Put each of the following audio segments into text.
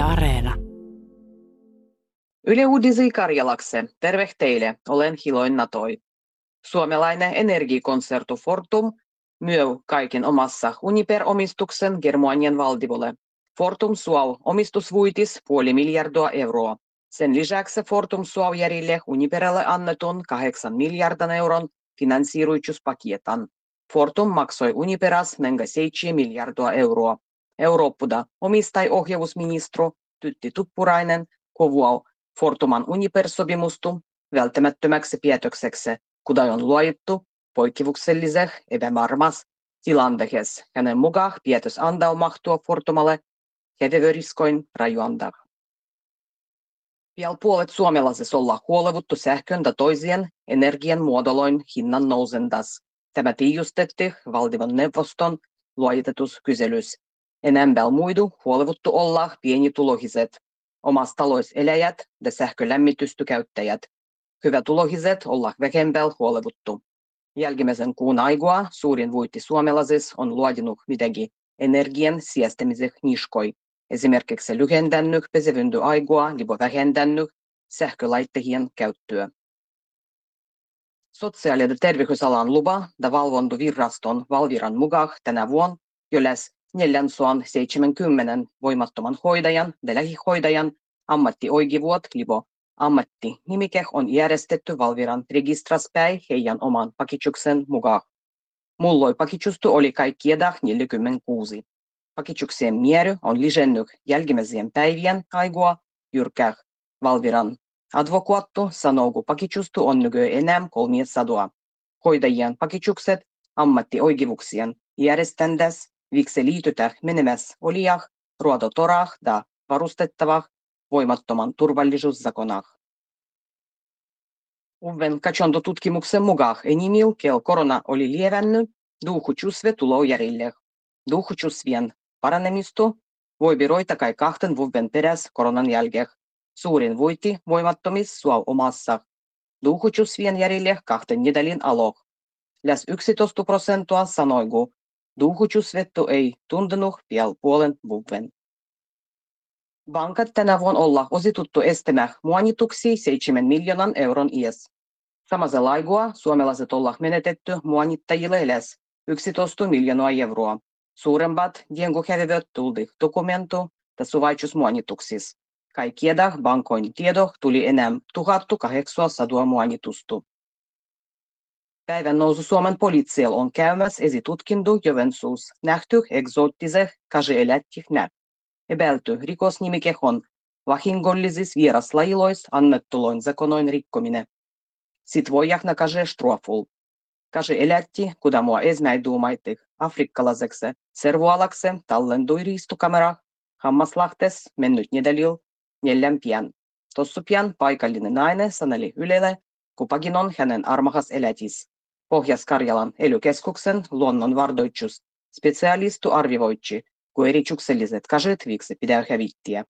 Yle Areena. Yle Uudisi Karjalakse. Terve teille. Olen Hiloin Natoi. Suomalainen energiakonsertu Fortum myy kaiken omassa Uniper-omistuksen Germanian valdivolle. Fortum suo omistusvuitis puoli miljardia euroa. Sen lisäksi Fortum suo järjille Uniperille annetun 8 miljardin euron finansiiruituspaketan. Fortum maksoi Uniperas nenga 7 miljardia euroa. Eurooppuda omistajohjausministro Tytti Tuppurainen kovuaa Fortuman Uniper-sopimustu välttämättömäksi päätökseksi, kuten on luojettu poikkeukselliseh epävarmas tilanteessa. Hänen mukaan päätös antaa mahtua Fortumalle hetevyriskoin rajuantaa. Vielä puolet suomalaisista olla huolevuttu sähkön ja toisien energian muodoloin hinnan nousendas. Tämä tiijustettiin valtivan neuvoston luotetuskyselyssä. Enemmän muidu huolevuttu olla pienitulohiset, omassa talouseläjät ja sähkölämmitystykäyttäjät. Hyvätulohiset olla vähempää huolevuttu. Jälkimmäisen kuun aikaa suurin voitti suomalaisissa on luodinut mitäkin energian siestämisen niskoi. Esimerkiksi lyhentänyt pesevyntyaikaa, libo vähentänyt sähkölaitteiden käyttöä. Sosiaali- ja terveysalan lupa ja valvontaviraston Valviran mukaan tänä vuonna jo lähes 470 voimattoman hoidajan ja lähihoidajan ammattioikivuot libo ammattinimike on järjestetty Valviran registraspäi heidän oman pakitsuksen mukaan. Mulloi pakitsustu oli kaikkieda 46. Pakitsuksien määrä on lisännyt jälkimmäisien päivien aikua jyrkää Valviran advokaattu sanoo, kun pakitsustu on nykyään enää 300. Hoitajien pakitsukset ammattioikivuksien järjeständäs Viksi liitytä menemässä olijah, ruodotorah ja varustettavah voimattoman turvallisuuszakonah. Uuden tutkimuksen mukaan enimil, kel korona oli lievännyt, duuhuchusve tuloo järille. Paranemista voi biroita kai kahten vuoden peräs koronan jälkeen. Suurin voitti voimattomis suo omassa. Duuhuchusvien järille kahten nedälin aloh. Läs 11 prosenttia sanoigu, Duuhuchusvettu ei tuntunut vielä puolen vuoden. Bankat tänä vuonna olla osituttu estämään muonituksi 7 miljoonan euron ies. Samassa laigua suomalaiset olla menetetty muonittajille lähes 11 miljoonaa euroa. Suurempat dienguhäviöt tuldi dokumentu ja suvaitsusmuonituksis. Kaikkieda bankoin tiedo tuli enää 1800 muonitustu. Päivännousu-Suomen poliisil on käymässä esitutkinto Joensuus. Nähty eksoottiseh kaseelättihna. Epäilty rikosnimikehon vahingollisis vieraslajilois annettuloin zakonoin rikkominen. Sitvojahna kase stroful. Kaže elätti, kuda mua esmäiduumaitih afrikkalasekse servualakse tallendui riistukamera, hammaslahtes mennyt nedelil, neljän pian. Tossu pian paikallinen nainen saneli ylelle, kupaginon hänen armahas elätis. Pohjois-Karjalan elykeskuksen luonnonvardoitsus specialistu arvioitsi, kun erityykselliset kaset viksi pitää hävittiä.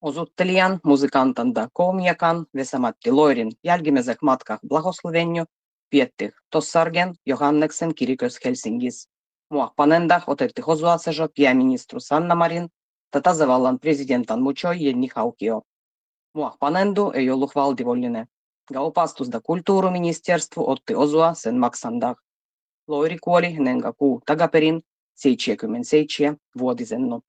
Osuttelijan, musikantan ja koomiakan Vesamatti Loirin jälkimmäisek matkah Blahoslovenio vietti Tossargen Johanneksen kirikos Helsingis. Muahpanenda otetti hosuasejo pääministru Sanna Marin ja tasavallan presidentan Muchoi Jenni Haukio. Muahpanendu ei ollut valtivollinen, ja opastus da kulttuuriministeriö otti osua sen maksandak. Loiri kuoli hänen kuu takaperin 77-vuotisennu.